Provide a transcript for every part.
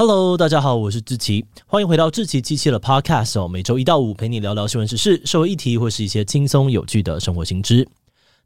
Hello，大家好，我是志奇，欢迎回到志奇七七的 Podcast 哦。每周一到五陪你聊聊新闻时事、社会议题或是一些轻松有趣的生活新知。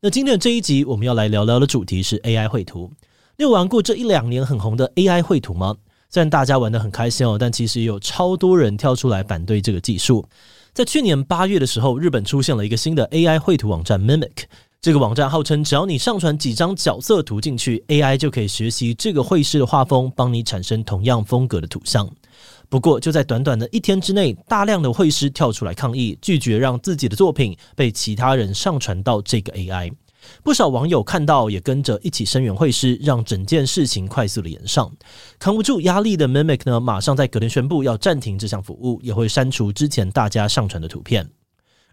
那今天的这一集我们要来聊聊的主题是 AI 绘图。你有玩过这一两年很红的 AI 绘图吗？虽然大家玩得很开心哦，但其实也有超多人跳出来反对这个技术。在去年八月的时候，日本出现了一个新的 AI 绘图网站 Mimic。这个网站号称，只要你上传几张角色图进去，AI 就可以学习这个绘师的画风，帮你产生同样风格的图像。不过，就在短短的一天之内，大量的绘师跳出来抗议，拒绝让自己的作品被其他人上传到这个 AI。不少网友看到，也跟着一起声援绘师，让整件事情快速的延上。扛不住压力的 Mimic 呢，马上在隔天宣布要暂停这项服务，也会删除之前大家上传的图片。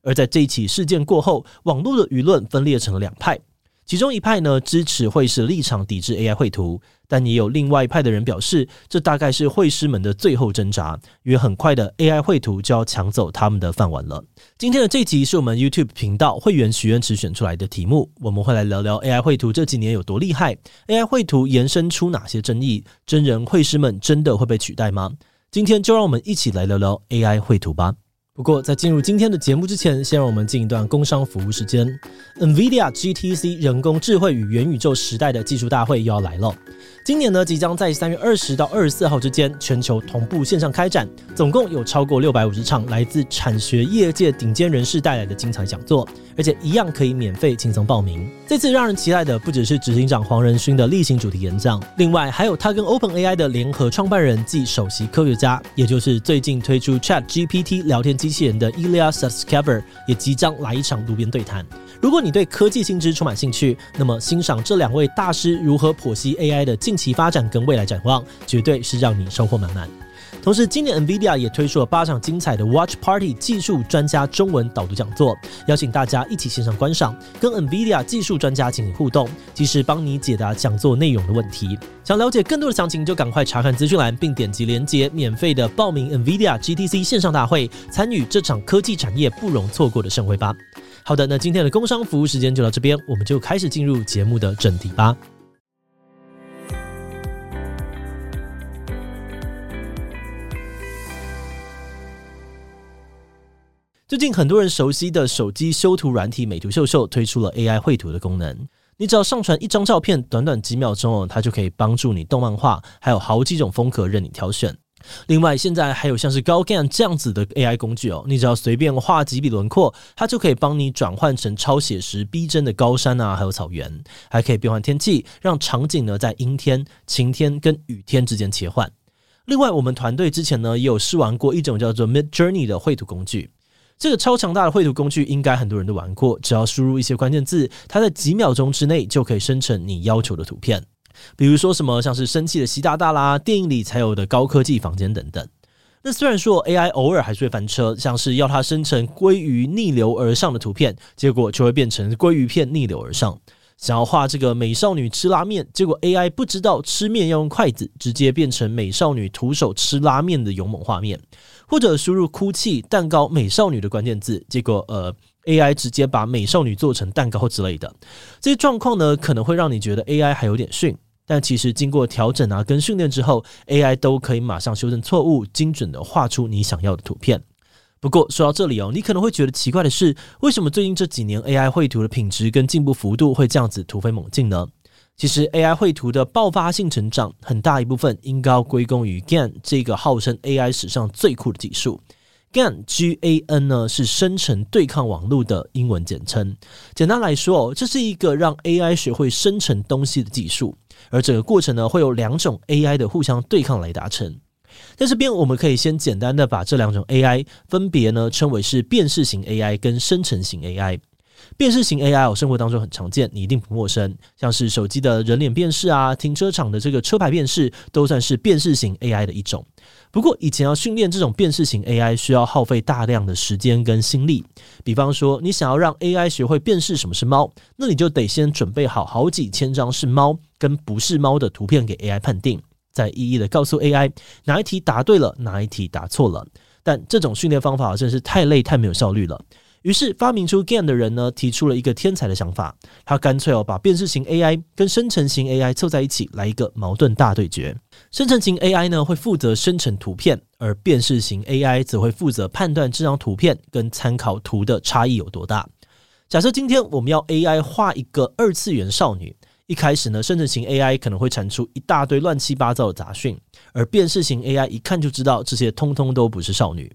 而在这一起事件过后，网络的舆论分裂成了两派，其中一派呢支持绘师立场，抵制 AI 绘图，但也有另外一派的人表示，这大概是绘师们的最后挣扎，因为很快的 AI 绘图就要抢走他们的饭碗了。今天的这集是我们 YouTube 频道会员许愿池选出来的题目，我们会来聊聊 AI 绘图这几年有多厉害，AI 绘图延伸出哪些争议，真人绘师们真的会被取代吗？今天就让我们一起来聊聊 AI 绘图吧。不过，在进入今天的节目之前，先让我们进一段工商服务时间。NVIDIA GTC 人工智慧与元宇宙时代的技术大会又要来了。今年呢，即将在三月二十到二十四号之间全球同步线上开展，总共有超过六百五十场来自产学业界顶尖人士带来的精彩讲座，而且一样可以免费轻松报名。这次让人期待的不只是执行长黄仁勋的例行主题演讲，另外还有他跟 OpenAI 的联合创办人暨首席科学家，也就是最近推出 ChatGPT 聊天机器人的 Ilya Sutskever 也即将来一场路边对谈。如果你对科技新知充满兴趣，那么欣赏这两位大师如何剖析 AI 的近期发展跟未来展望，绝对是让你收获满满。同时，今年 NVIDIA 也推出了八场精彩的 Watch Party 技术专家中文导读讲座，邀请大家一起线上观赏，跟 NVIDIA 技术专家进行互动，及时帮你解答讲座内容的问题。想了解更多的详情，就赶快查看资讯栏，并点击链接，免费的报名 NVIDIA GTC 线上大会，参与这场科技产业不容错过的盛会吧。好的，那今天的工商服务时间就到这边，我们就开始进入节目的正题吧。最近很多人熟悉的手机修图软体美图秀秀推出了 AI 绘图的功能，你只要上传一张照片，短短几秒钟哦，它就可以帮助你动漫画，还有好几种风格任你挑选。另外，现在还有像是高 GAN 这样子的 AI 工具哦，你只要随便画几笔轮廓，它就可以帮你转换成超写实逼真的高山啊，还有草原，还可以变换天气，让场景呢在阴天、晴天跟雨天之间切换。另外，我们团队之前呢也有试玩过一种叫做 Midjourney 的绘图工具。这个超强大的绘图工具，应该很多人都玩过。只要输入一些关键字，它在几秒钟之内就可以生成你要求的图片。比如说什么像是生气的习大大啦，电影里才有的高科技房间等等。那虽然说 AI 偶尔还是会翻车，像是要它生成鲑鱼逆流而上的图片，结果就会变成鲑鱼片逆流而上。想要画这个美少女吃拉面，结果 AI 不知道吃面要用筷子，直接变成美少女徒手吃拉面的勇猛画面。或者输入哭泣蛋糕美少女的关键字，结果呃 AI 直接把美少女做成蛋糕之类的。这些状况呢，可能会让你觉得 AI 还有点逊，但其实经过调整啊跟训练之后，AI 都可以马上修正错误，精准的画出你想要的图片。不过说到这里哦，你可能会觉得奇怪的是，为什么最近这几年 AI 绘图的品质跟进步幅度会这样子突飞猛进呢？其实 AI 绘图的爆发性成长，很大一部分应该要归功于 GAN 这个号称 AI 史上最酷的技术。GAN G A N 呢是生成对抗网络的英文简称。简单来说，这是一个让 AI 学会生成东西的技术，而整个过程呢会有两种 AI 的互相对抗来达成。在这边，我们可以先简单的把这两种 AI 分别呢称为是辨识型 AI 跟生成型 AI。辨识型 AI 哦，生活当中很常见，你一定不陌生，像是手机的人脸辨识啊，停车场的这个车牌辨识，都算是辨识型 AI 的一种。不过，以前要训练这种辨识型 AI，需要耗费大量的时间跟心力。比方说，你想要让 AI 学会辨识什么是猫，那你就得先准备好好几千张是猫跟不是猫的图片给 AI 判定。再一一的告诉 AI 哪一题答对了，哪一题答错了。但这种训练方法真是太累、太没有效率了。于是发明出 GAN 的人呢，提出了一个天才的想法，他干脆哦把辨识型 AI 跟生成型 AI 凑在一起，来一个矛盾大对决。生成型 AI 呢会负责生成图片，而辨识型 AI 则会负责判断这张图片跟参考图的差异有多大。假设今天我们要 AI 画一个二次元少女，一开始呢，生成型 AI 可能会产出一大堆乱七八糟的杂讯，而辨识型 AI 一看就知道这些通通都不是少女。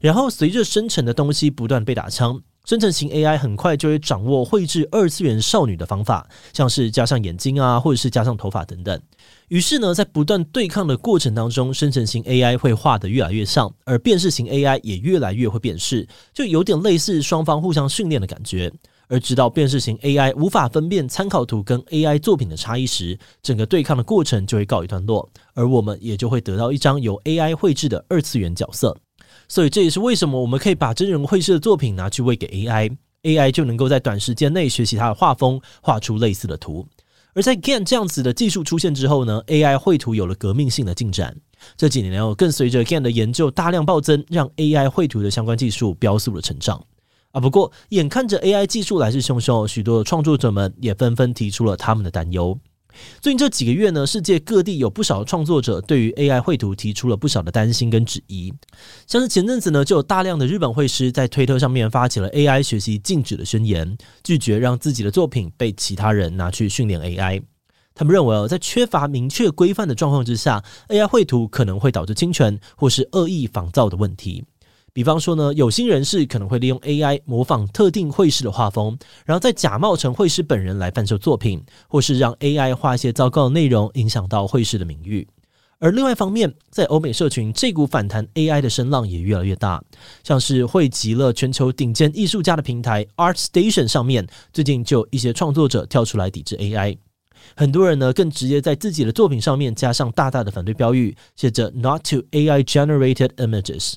然后随着生成的东西不断被打枪，生成型 AI 很快就会掌握绘制二次元少女的方法，像是加上眼睛啊，或者是加上头发等等。于是呢，在不断对抗的过程当中，生成型 AI 会画得越来越像，而辨识型 AI 也越来越会辨识，就有点类似双方互相训练的感觉。而直到辨识型 AI 无法分辨参考图跟 AI 作品的差异时，整个对抗的过程就会告一段落，而我们也就会得到一张由 AI 绘制的二次元角色。所以这也是为什么我们可以把真人绘制的作品拿去喂给 AI，AI 就能够在短时间内学习它的画风，画出类似的图。而在 GAN 这样子的技术出现之后呢，AI 绘图有了革命性的进展。这几年哦，更随着 GAN 的研究大量暴增，让 AI 绘图的相关技术飙速了成长。啊，不过眼看着 AI 技术来势汹汹，许多创作者们也纷纷提出了他们的担忧。最近这几个月呢，世界各地有不少创作者对于 AI 绘图提出了不少的担心跟质疑。像是前阵子呢，就有大量的日本绘师在推特上面发起了 AI 学习禁止的宣言，拒绝让自己的作品被其他人拿去训练 AI。他们认为哦，在缺乏明确规范的状况之下，AI 绘图可能会导致侵权或是恶意仿造的问题。比方说呢，有心人士可能会利用 AI 模仿特定会师的画风，然后再假冒成会师本人来贩售作品，或是让 AI 画一些糟糕的内容，影响到会师的名誉。而另外一方面，在欧美社群，这股反弹 AI 的声浪也越来越大，像是汇集了全球顶尖艺术家的平台 ArtStation 上面，最近就有一些创作者跳出来抵制 AI。很多人呢，更直接在自己的作品上面加上大大的反对标语，写着 “Not to AI generated images”。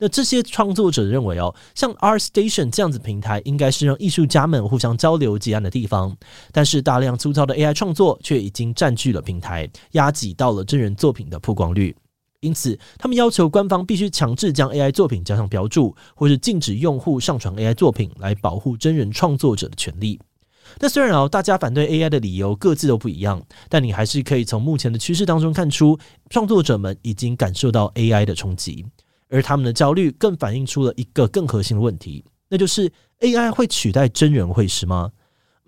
那这些创作者认为哦，像 R Station 这样子平台，应该是让艺术家们互相交流结案的地方。但是大量粗糙的 AI 创作却已经占据了平台，压挤到了真人作品的曝光率。因此，他们要求官方必须强制将 AI 作品加上标注，或是禁止用户上传 AI 作品，来保护真人创作者的权利。那虽然哦，大家反对 AI 的理由各自都不一样，但你还是可以从目前的趋势当中看出，创作者们已经感受到 AI 的冲击。而他们的焦虑更反映出了一个更核心的问题，那就是 AI 会取代真人绘师吗？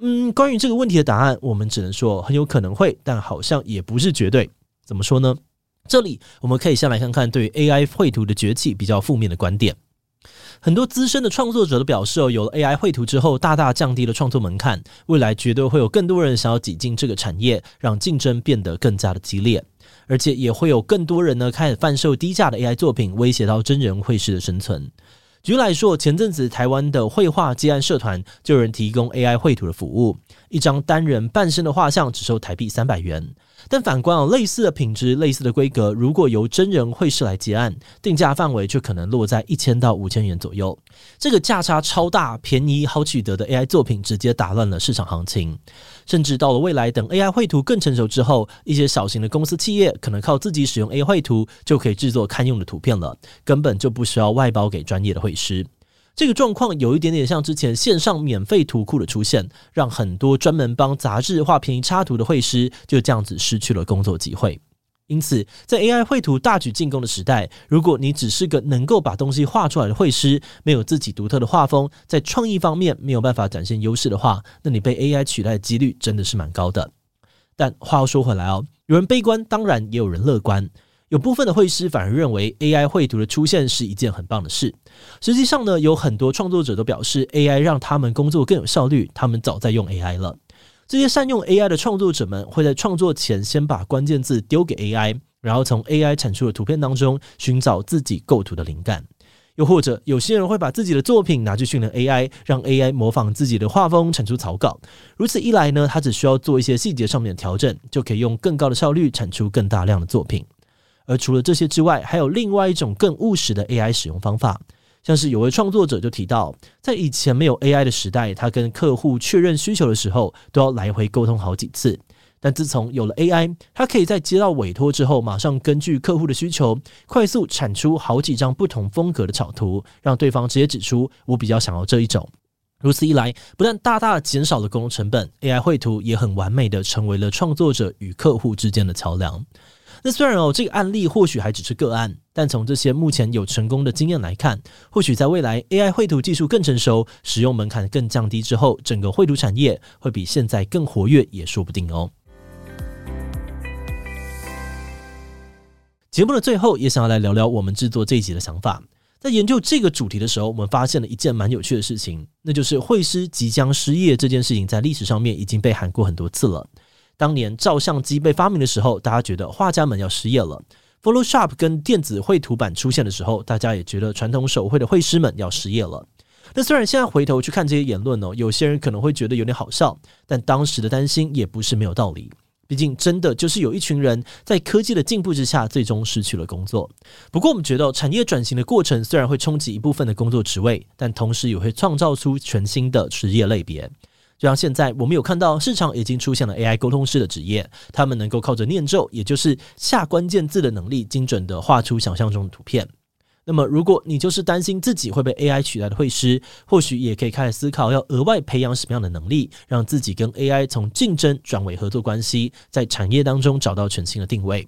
嗯，关于这个问题的答案，我们只能说很有可能会，但好像也不是绝对。怎么说呢？这里我们可以先来看看对 AI 绘图的崛起比较负面的观点。很多资深的创作者都表示哦，有了 AI 绘图之后，大大降低了创作门槛，未来绝对会有更多人想要挤进这个产业，让竞争变得更加的激烈。而且也会有更多人呢开始贩售低价的 AI 作品，威胁到真人绘师的生存。举例来说，前阵子台湾的绘画接案社团就有人提供 AI 绘图的服务，一张单人半身的画像只收台币三百元。但反观啊，类似的品质、类似的规格，如果由真人绘师来接案，定价范围就可能落在一千到五千元左右。这个价差超大、便宜好取得的 AI 作品，直接打乱了市场行情。甚至到了未来，等 AI 绘图更成熟之后，一些小型的公司企业可能靠自己使用 AI 绘图就可以制作堪用的图片了，根本就不需要外包给专业的绘师。这个状况有一点点像之前线上免费图库的出现，让很多专门帮杂志画便宜插图的绘师就这样子失去了工作机会。因此，在 AI 绘图大举进攻的时代，如果你只是个能够把东西画出来的绘师，没有自己独特的画风，在创意方面没有办法展现优势的话，那你被 AI 取代的几率真的是蛮高的。但话又说回来哦，有人悲观，当然也有人乐观。有部分的绘师反而认为 AI 绘图的出现是一件很棒的事。实际上呢，有很多创作者都表示 AI 让他们工作更有效率，他们早在用 AI 了。这些善用 AI 的创作者们会在创作前先把关键字丢给 AI，然后从 AI 产出的图片当中寻找自己构图的灵感。又或者有些人会把自己的作品拿去训练 AI，让 AI 模仿自己的画风产出草稿。如此一来呢，他只需要做一些细节上面的调整，就可以用更高的效率产出更大量的作品。而除了这些之外，还有另外一种更务实的 AI 使用方法，像是有位创作者就提到，在以前没有 AI 的时代，他跟客户确认需求的时候，都要来回沟通好几次。但自从有了 AI，他可以在接到委托之后，马上根据客户的需求，快速产出好几张不同风格的草图，让对方直接指出我比较想要这一种。如此一来，不但大大减少了沟通成本，AI 绘图也很完美的成为了创作者与客户之间的桥梁。那虽然哦，这个案例或许还只是个案，但从这些目前有成功的经验来看，或许在未来 AI 绘图技术更成熟、使用门槛更降低之后，整个绘图产业会比现在更活跃，也说不定哦。节目的最后，也想要来聊聊我们制作这一集的想法。在研究这个主题的时候，我们发现了一件蛮有趣的事情，那就是绘师即将失业这件事情，在历史上面已经被喊过很多次了。当年照相机被发明的时候，大家觉得画家们要失业了；Photoshop 跟电子绘图板出现的时候，大家也觉得传统手绘的绘师们要失业了。那虽然现在回头去看这些言论呢，有些人可能会觉得有点好笑，但当时的担心也不是没有道理。毕竟，真的就是有一群人在科技的进步之下，最终失去了工作。不过，我们觉得产业转型的过程虽然会冲击一部分的工作职位，但同时也会创造出全新的职业类别。就像现在，我们有看到市场已经出现了 AI 沟通师的职业，他们能够靠着念咒，也就是下关键字的能力，精准地画出想象中的图片。那么，如果你就是担心自己会被 AI 取代的绘师，或许也可以开始思考要额外培养什么样的能力，让自己跟 AI 从竞争转为合作关系，在产业当中找到全新的定位。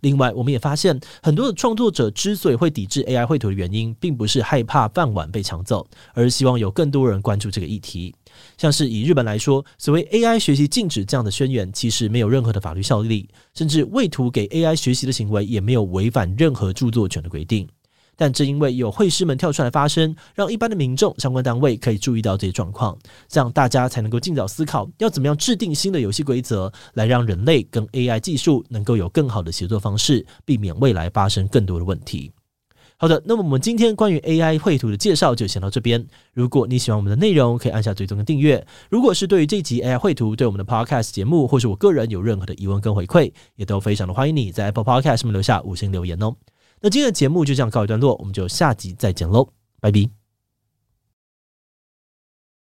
另外，我们也发现很多的创作者之所以会抵制 AI 绘图的原因，并不是害怕饭碗被抢走，而是希望有更多人关注这个议题。像是以日本来说，所谓 AI 学习禁止这样的宣言，其实没有任何的法律效力，甚至为图给 AI 学习的行为也没有违反任何著作权的规定。但正因为有会师们跳出来发声，让一般的民众、相关单位可以注意到这些状况，这样大家才能够尽早思考要怎么样制定新的游戏规则，来让人类跟 AI 技术能够有更好的协作方式，避免未来发生更多的问题。好的，那么我们今天关于 AI 绘图的介绍就先到这边。如果你喜欢我们的内容，可以按下追踪跟订阅。如果是对于这集 AI 绘图对我们的 Podcast 节目，或是我个人有任何的疑问跟回馈，也都非常的欢迎你在 Apple Podcast 上面留下五星留言哦。那今天的节目就这样告一段落，我们就下集再见喽，拜拜。